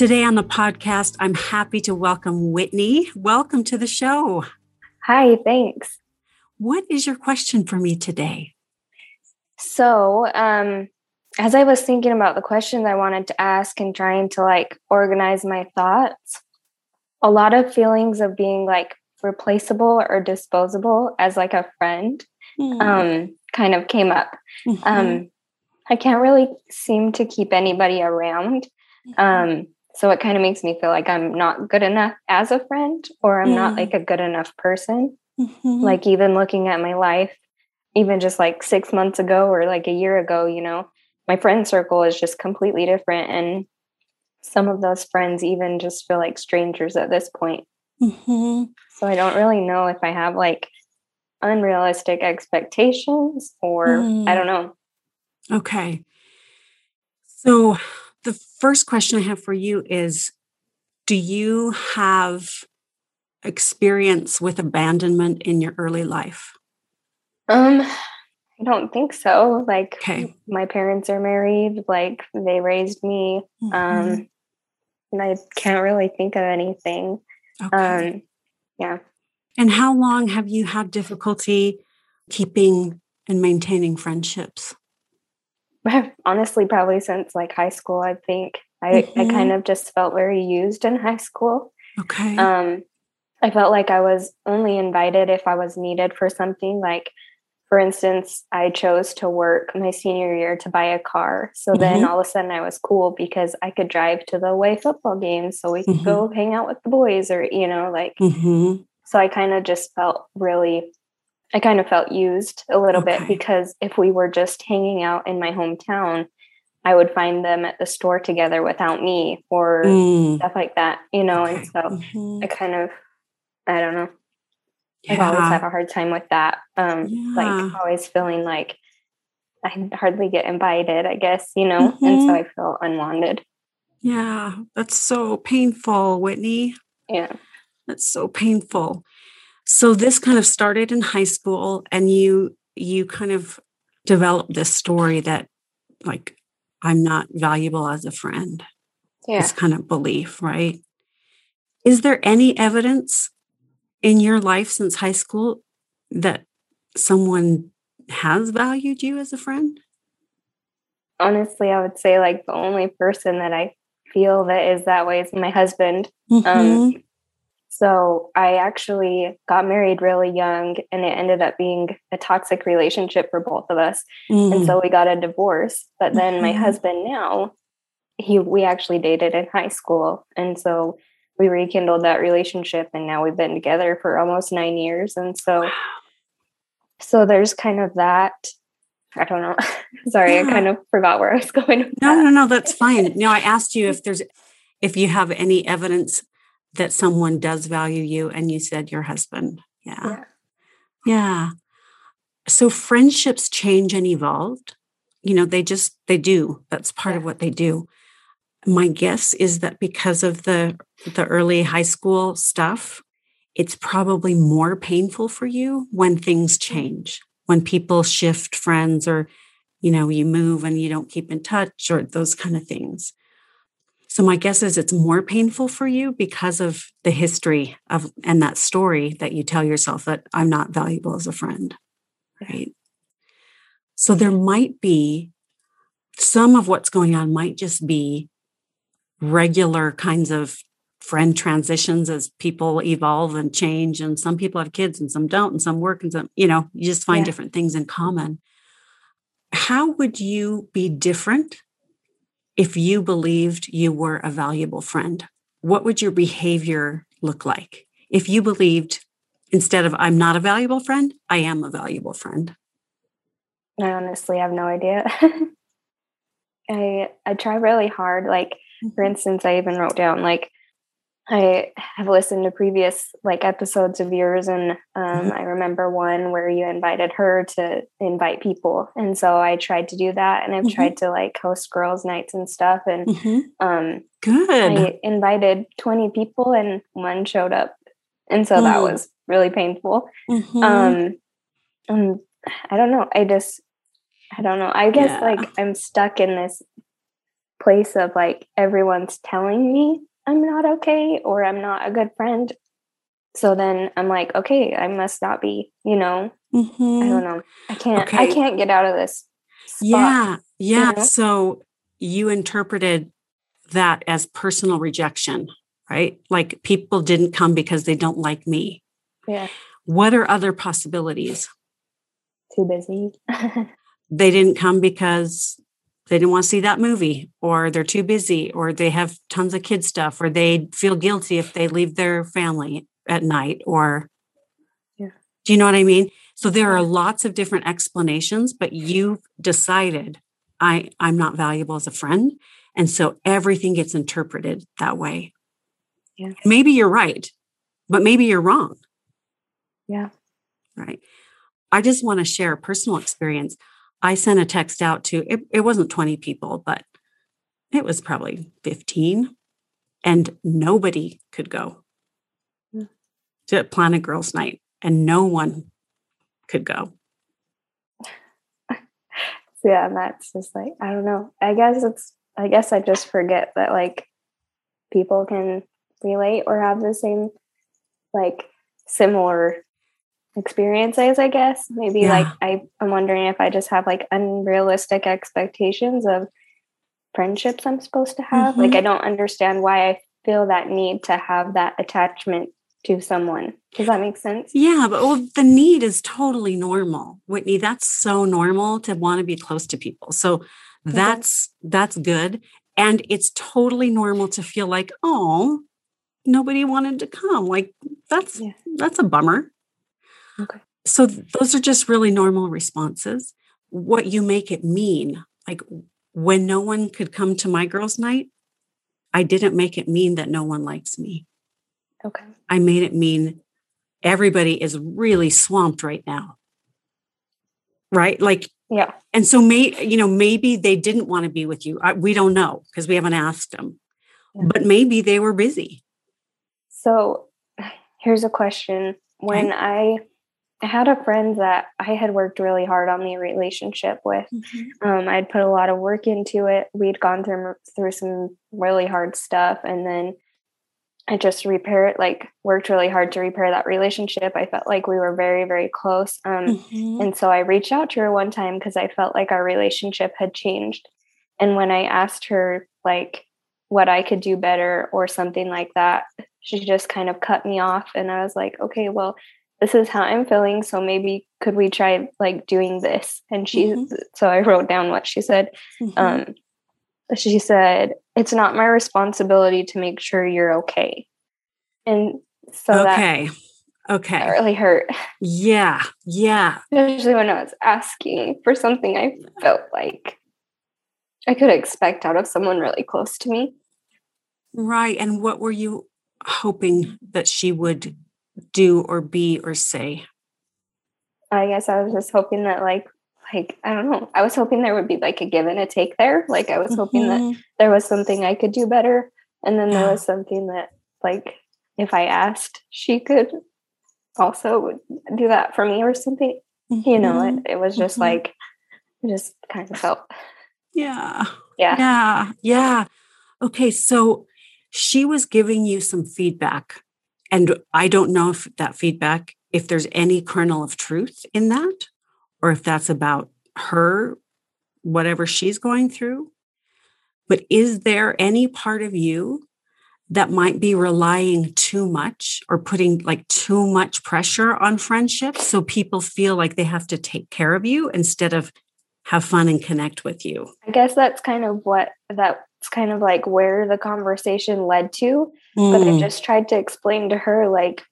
Today on the podcast, I'm happy to welcome Whitney. Welcome to the show. Hi, thanks. What is your question for me today? So, um, as I was thinking about the questions I wanted to ask and trying to like organize my thoughts, a lot of feelings of being like replaceable or disposable as like a friend mm. um, kind of came up. Mm-hmm. Um, I can't really seem to keep anybody around. Mm-hmm. Um, so it kind of makes me feel like I'm not good enough as a friend or I'm yeah. not like a good enough person. Mm-hmm. Like even looking at my life, even just like six months ago or like a year ago, you know, my friend circle is just completely different. And some of those friends even just feel like strangers at this point. Mm-hmm. So I don't really know if I have like unrealistic expectations or mm. I don't know. Okay. So the first question I have for you is Do you have experience with abandonment in your early life? Um, I don't think so. Like, okay. my parents are married, like, they raised me. Mm-hmm. Um, and I can't really think of anything. Okay. Um, yeah. And how long have you had difficulty keeping and maintaining friendships? honestly probably since like high school i think i mm-hmm. i kind of just felt very used in high school okay um i felt like i was only invited if i was needed for something like for instance i chose to work my senior year to buy a car so mm-hmm. then all of a sudden i was cool because i could drive to the away football games so we could mm-hmm. go hang out with the boys or you know like mm-hmm. so i kind of just felt really I kind of felt used a little okay. bit because if we were just hanging out in my hometown, I would find them at the store together without me or mm. stuff like that, you know. Okay. And so mm-hmm. I kind of, I don't know. Yeah. I've always had a hard time with that. Um, yeah. like always feeling like I hardly get invited, I guess, you know, mm-hmm. and so mm-hmm. I feel unwanted. Yeah, that's so painful, Whitney. Yeah. That's so painful so this kind of started in high school and you you kind of developed this story that like i'm not valuable as a friend yeah. this kind of belief right is there any evidence in your life since high school that someone has valued you as a friend honestly i would say like the only person that i feel that is that way is my husband um, mm-hmm. um, so I actually got married really young and it ended up being a toxic relationship for both of us. Mm. And so we got a divorce. But then mm-hmm. my husband now, he we actually dated in high school. And so we rekindled that relationship and now we've been together for almost 9 years and so so there's kind of that I don't know. Sorry, yeah. I kind of forgot where I was going. no, no, no, that's fine. No, I asked you if there's if you have any evidence that someone does value you and you said your husband. Yeah. Yeah, yeah. so friendships change and evolve. You know they just they do. That's part yeah. of what they do. My guess is that because of the the early high school stuff it's probably more painful for you when things mm. change when people shift friends or you know you move and you don't keep in touch or those kind of things so my guess is it's more painful for you because of the history of and that story that you tell yourself that I'm not valuable as a friend. Right. So there might be some of what's going on might just be regular kinds of friend transitions as people evolve and change and some people have kids and some don't and some work and some you know you just find yeah. different things in common how would you be different if you believed you were a valuable friend? What would your behavior look like? If you believed instead of I'm not a valuable friend, I am a valuable friend. I honestly have no idea. I I try really hard. Like, for mm-hmm. instance, I even wrote down like I have listened to previous like episodes of yours, and um, mm-hmm. I remember one where you invited her to invite people, and so I tried to do that, and I've mm-hmm. tried to like host girls' nights and stuff, and mm-hmm. um, good. I invited twenty people, and one showed up, and so that mm. was really painful. Mm-hmm. Um, and I don't know. I just, I don't know. I guess yeah. like I'm stuck in this place of like everyone's telling me I'm not okay or I'm not a good friend. So then I'm like, okay, I must not be, you know. Mm-hmm. I don't know. I can't okay. I can't get out of this. Spot, yeah. Yeah. You know? So you interpreted that as personal rejection, right? Like people didn't come because they don't like me. Yeah. What are other possibilities? Too busy. they didn't come because they didn't want to see that movie or they're too busy or they have tons of kid stuff or they feel guilty if they leave their family at night or yeah. do you know what i mean? So there are lots of different explanations but you've decided i i'm not valuable as a friend and so everything gets interpreted that way. Yeah. maybe you're right but maybe you're wrong. Yeah. Right. I just want to share a personal experience I sent a text out to, it, it wasn't 20 people, but it was probably 15, and nobody could go mm. to Planet Girls Night, and no one could go. yeah, and that's just like, I don't know. I guess it's, I guess I just forget that like people can relate or have the same, like, similar experiences i guess. Maybe yeah. like I, i'm wondering if i just have like unrealistic expectations of friendships i'm supposed to have. Mm-hmm. like i don't understand why i feel that need to have that attachment to someone. Does that make sense? Yeah but well the need is totally normal whitney. That's so normal to want to be close to people. So that's mm-hmm. that's good. And it's totally normal to feel like oh nobody wanted to come. Like that's yeah. that's a bummer Okay. So those are just really normal responses. What you make it mean, like when no one could come to my girls' night, I didn't make it mean that no one likes me. Okay. I made it mean everybody is really swamped right now. Right? Like, yeah. And so, may you know, maybe they didn't want to be with you. I, we don't know because we haven't asked them. Yeah. But maybe they were busy. So, here's a question: When I I had a friend that I had worked really hard on the relationship with. Mm-hmm. Um, I'd put a lot of work into it. We'd gone through through some really hard stuff, and then I just repair it. Like worked really hard to repair that relationship. I felt like we were very very close, um, mm-hmm. and so I reached out to her one time because I felt like our relationship had changed. And when I asked her like what I could do better or something like that, she just kind of cut me off, and I was like, okay, well this is how I'm feeling. So maybe could we try like doing this? And she, mm-hmm. so I wrote down what she said. Mm-hmm. Um, she said, It's not my responsibility to make sure you're okay. And so okay. That, okay. That really hurt. Yeah. Yeah. Especially when I was asking for something I felt like I could expect out of someone really close to me. Right. And what were you hoping that she would do or be or say? I guess I was just hoping that like like I don't know. I was hoping there would be like a give and a take there. Like I was hoping mm-hmm. that there was something I could do better and then there was something that like if I asked, she could also do that for me or something. Mm-hmm. You know, it, it was just mm-hmm. like it just kind of felt yeah. Yeah. Yeah. Yeah. Okay, so she was giving you some feedback and I don't know if that feedback, if there's any kernel of truth in that, or if that's about her, whatever she's going through. But is there any part of you that might be relying too much or putting like too much pressure on friendships so people feel like they have to take care of you instead of have fun and connect with you? I guess that's kind of what that it's kind of like where the conversation led to. Mm. But I mm. just tried to explain to her, like,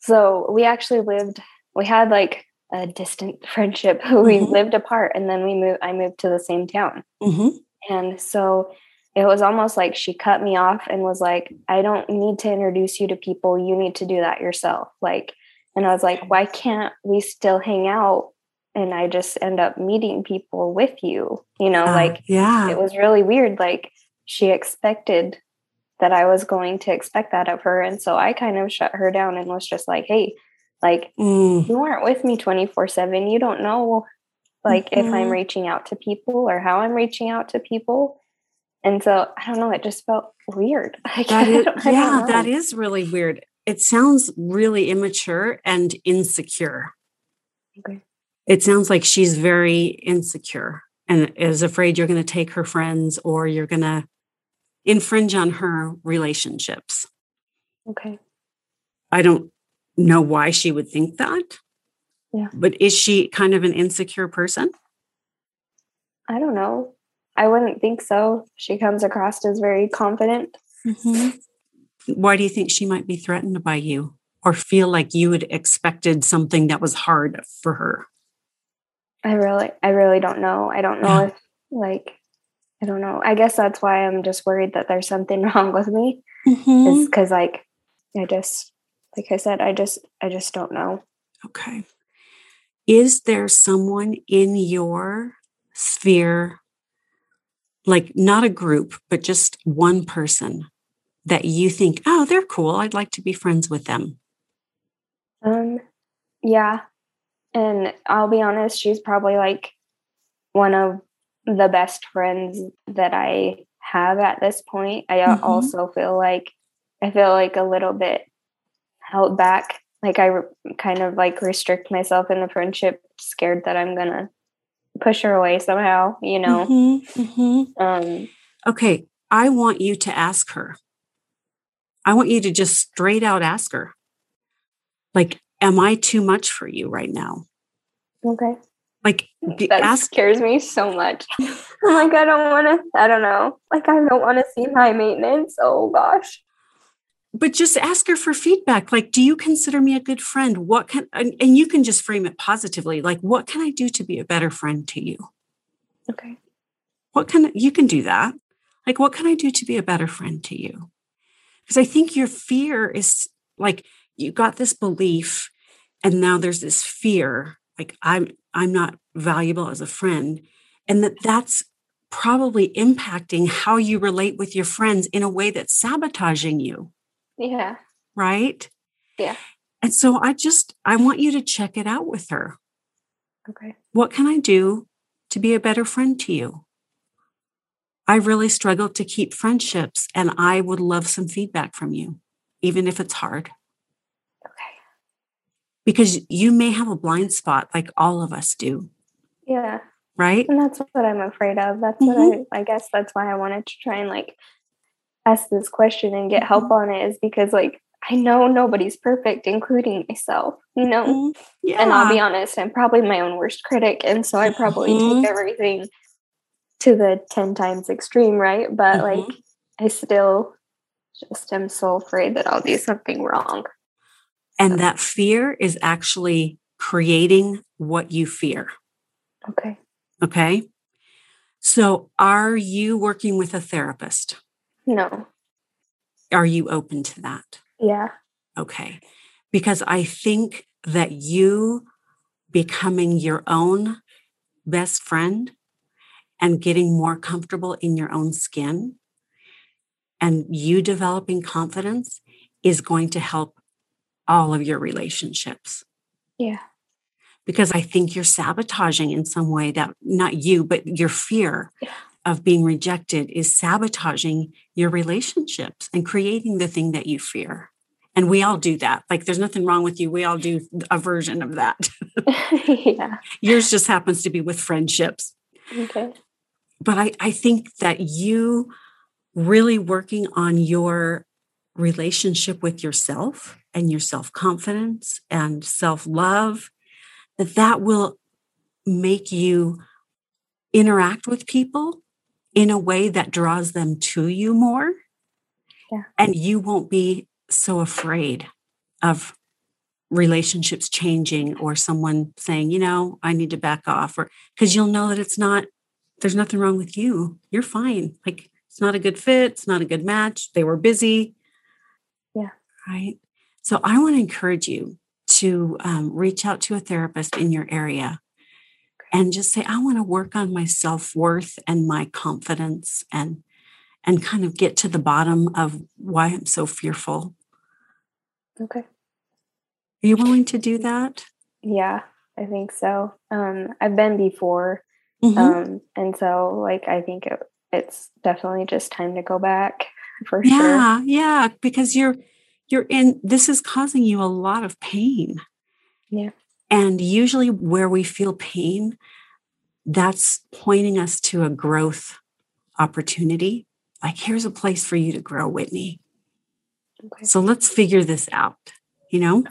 so we actually lived, we had like a distant friendship. We mm-hmm. lived apart and then we moved, I moved to the same town. Mm-hmm. And so it was almost like she cut me off and was like, I don't need to introduce you to people. You need to do that yourself. Like, and I was like, why can't we still hang out? And I just end up meeting people with you, you know, uh, like, yeah, it was really weird. Like, she expected that I was going to expect that of her. And so I kind of shut her down and was just like, hey, like, mm. you aren't with me 24 7. You don't know, like, mm-hmm. if I'm mm-hmm. reaching out to people or how I'm reaching out to people and so I don't know, it just felt weird. That is, yeah, that is really weird. It sounds really immature and insecure. Okay. It sounds like she's very insecure and is afraid you're going to take her friends or you're going to infringe on her relationships. Okay. I don't know why she would think that. Yeah. But is she kind of an insecure person? I don't know. I wouldn't think so. She comes across as very confident. Mm-hmm. Why do you think she might be threatened by you or feel like you had expected something that was hard for her? I really, I really don't know. I don't know if, like, I don't know. I guess that's why I'm just worried that there's something wrong with me. Mm-hmm. Is because, like, I just, like I said, I just, I just don't know. Okay. Is there someone in your sphere like not a group, but just one person that you think, oh, they're cool. I'd like to be friends with them? Um, yeah. And I'll be honest, she's probably like one of the best friends that I have at this point. I mm-hmm. also feel like I feel like a little bit held back. Like I re- kind of like restrict myself in the friendship, scared that I'm gonna push her away somehow, you know. Mm-hmm, mm-hmm. Um, okay, I want you to ask her. I want you to just straight out ask her, like, am I too much for you right now? Okay. Like that ask- scares me so much. like I don't want to. I don't know. Like I don't want to seem high maintenance. Oh gosh but just ask her for feedback like do you consider me a good friend what can and, you can just frame it positively like what can i do to be a better friend to you okay what can you can do that like what can i do to be a better friend to you because i think your fear is like you got this belief and now there's this fear like i'm i'm not valuable as a friend and that that's probably impacting how you relate with your friends in a way that's sabotaging you yeah. Right? Yeah. And so I just I want you to check it out with her. Okay. What can I do to be a better friend to you? I really struggle to keep friendships and I would love some feedback from you, even if it's hard. Because you may have a blind spot like all of us do. Yeah. Right? And that's what I'm afraid of. That's mm-hmm. what I I guess that's why I wanted to try and like ask this question and get help mm-hmm. on it is because like I know nobody's perfect, including myself, you know? Yeah. And I'll be honest, I'm probably my own worst critic. And so I probably mm-hmm. take everything to the 10 times extreme, right? But mm-hmm. like, I still just am so afraid that I'll do something wrong. And that fear is actually creating what you fear. Okay. Okay. So, are you working with a therapist? No. Are you open to that? Yeah. Okay. Because I think that you becoming your own best friend and getting more comfortable in your own skin and you developing confidence is going to help all of your relationships. Yeah. Because I think you're sabotaging in some way that not you, but your fear yeah of being rejected is sabotaging your relationships and creating the thing that you fear. And we all do that. Like there's nothing wrong with you. We all do a version of that. yeah. Yours just happens to be with friendships. Okay. But I, I think that you really working on your relationship with yourself and your self-confidence and self-love, that that will make you interact with people in a way that draws them to you more. Yeah. And you won't be so afraid of relationships changing or someone saying, you know, I need to back off, or because you'll know that it's not, there's nothing wrong with you. You're fine. Like It's not a good fit. It's not a good match. They were busy. Yeah. Right. So I want to encourage you to um, reach out to a therapist in your area and just say, I want to work on my self worth and my confidence and and kind of get to the bottom of why I'm so fearful. Okay. Are you willing to do that? Yeah, I think so. Um, I've been before. Mm-hmm. Um, and so like I think it, it's definitely just time to go back for yeah, sure. Yeah, yeah, because you're you're in this is causing you a lot of pain. Yeah. And usually where we feel pain, that's pointing us to a growth opportunity. Like here's a place for you to grow, Whitney. Okay. So let's figure this out, you know?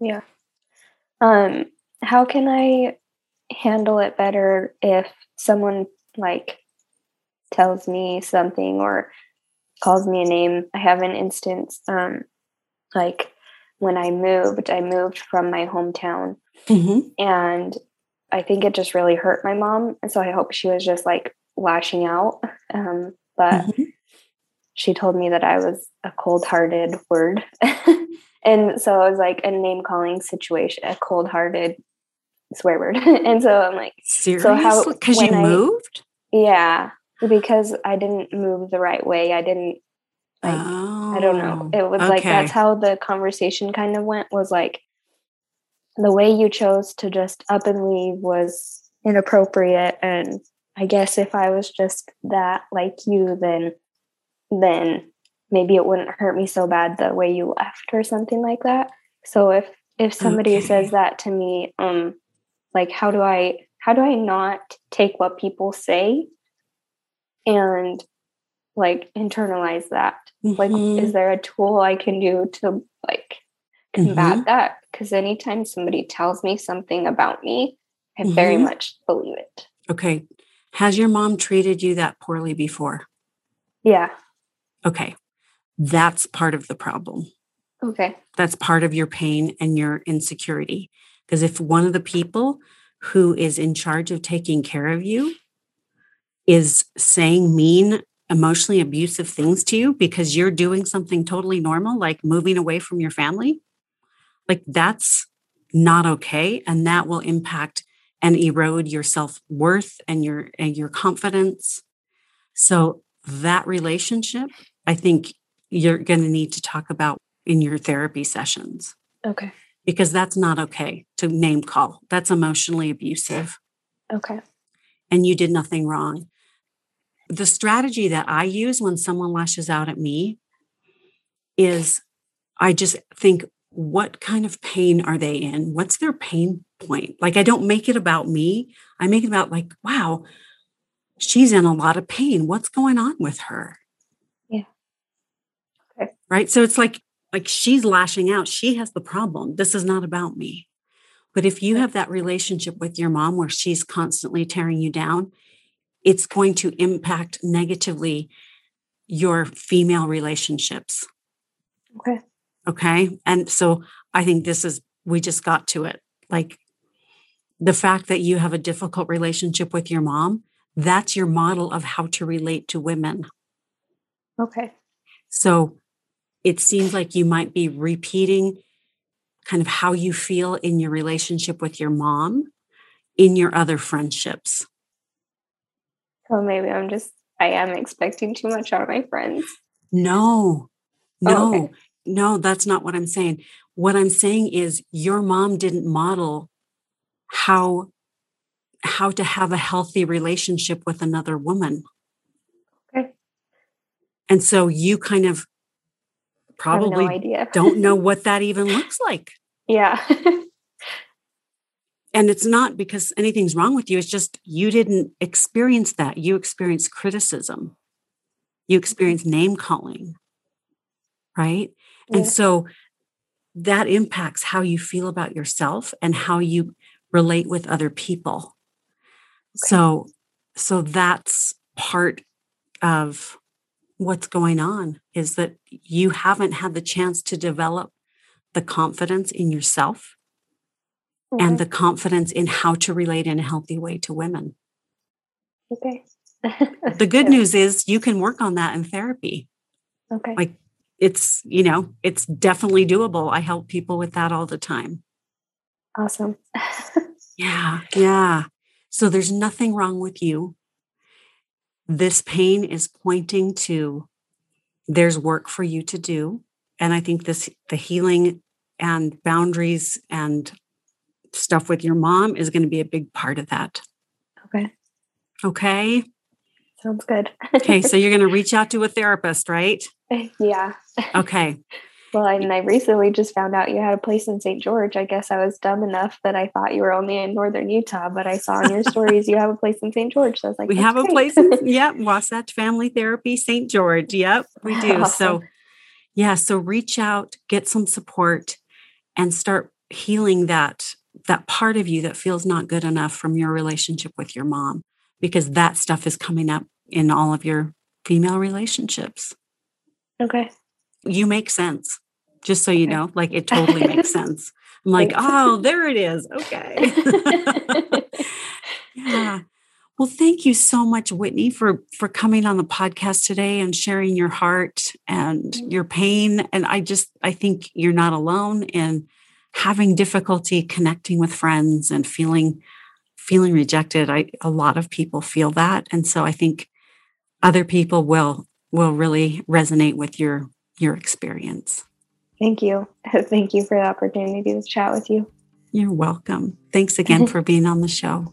Yeah. Um how can I handle it better if someone like tells me something or calls me a name? I have an instance um like when I moved, I moved from my hometown mm-hmm. and I think it just really hurt my mom. And so I hope she was just like lashing out. Um, but mm-hmm. she told me that I was a cold hearted word. and so it was like a name calling situation, a cold hearted swear word. and so I'm like, seriously? So how, because you I, moved? Yeah. Because I didn't move the right way. I didn't like oh, I don't know. It was okay. like that's how the conversation kind of went was like the way you chose to just up and leave was inappropriate and I guess if I was just that like you then then maybe it wouldn't hurt me so bad the way you left or something like that. So if if somebody okay. says that to me um like how do I how do I not take what people say and like internalize that. Mm-hmm. like is there a tool i can do to like combat mm-hmm. that? Because anytime somebody tells me something about me i mm-hmm. very much believe it. Okay. Has your mom treated you that poorly before? Yeah. Okay. That's part of the problem. Okay. That's part of your pain and your insecurity. Because if one of the people who is in charge of taking care of you is saying mean emotionally abusive things to you because you're doing something totally normal, like moving away from your family, like that's not okay. And that will impact and erode your self-worth and your and your confidence. So that relationship, I think you're going to need to talk about in your therapy sessions. Okay. Because that's not okay to name call. That's emotionally abusive. Okay. And you did nothing wrong the strategy that I use when someone lashes out at me is I just think, what kind of pain are they in? What's their pain point? Like, I don't make it about me. I make it about, like, wow, she's in a lot of pain. What's going on with her? Yeah. Okay. Right. So it's like, like she's lashing out. She has the problem. This is not about me. But if you have that relationship with your mom where she's constantly tearing you down, it's going to impact negatively your female relationships. Okay. Okay. And so I think this is, we just got to it. Like the fact that you have a difficult relationship with your mom, that's your model of how to relate to women. Okay. So it seems like you might be repeating kind of how you feel in your relationship with your mom in your other friendships. So maybe I'm just I am expecting too much out of my friends. No, oh, no, oh, okay. no, that's not what I'm saying. What I'm saying is your mom didn't model how how to have a healthy relationship with another woman. Okay. And so you kind of probably no don't know what that even looks like. Yeah. and it's not because anything's wrong with you it's just you didn't experience that. You experienced criticism. You experienced mm-hmm. name calling right? Yeah. and so that impacts how you feel about yourself and how you relate with other people. Okay. so so that's part of what's going on is that you haven't had the chance to develop the confidence in yourself and mm-hmm. the confidence in how to relate in a healthy way to women. Okay. the good news is you can work on that in therapy. Okay. Like it's, you know, it's definitely doable. I help people with that all the time. Awesome. yeah. Yeah. So there's nothing wrong with you. This pain is pointing to there's work for you to do. And I think this, the healing and boundaries and stuff with your mom is going to be a big part of that. Okay. Okay. Sounds good. okay. So you're going to reach out to a therapist, right? Yeah. Okay. well, and I recently just found out you had a place in St. George. I guess I was dumb enough that I thought you were only in northern Utah, but I saw in your stories you have a place in St. George. So I was like, we have great. a place in, yep, Wasatch Family Therapy, St. George. Yep, we do. Awesome. So, yeah, so reach out, get some support, and start healing that that part of you that feels not good enough from your relationship with your mom because that stuff is coming up in all of your female relationships. Okay. You make sense. Just so you okay. know, like it totally makes sense. I'm like, oh, there it is. Okay. yeah. Well, thank you so much, Whitney, for for coming on the podcast today and sharing your heart and mm-hmm. your pain. And I just I think you're not alone in having difficulty connecting with friends and feeling feeling rejected. I a lot of people feel that. And so I think other people will will really resonate with your your experience. Thank you. Thank you for the opportunity to chat with you. You're welcome. Thanks again for being on the show.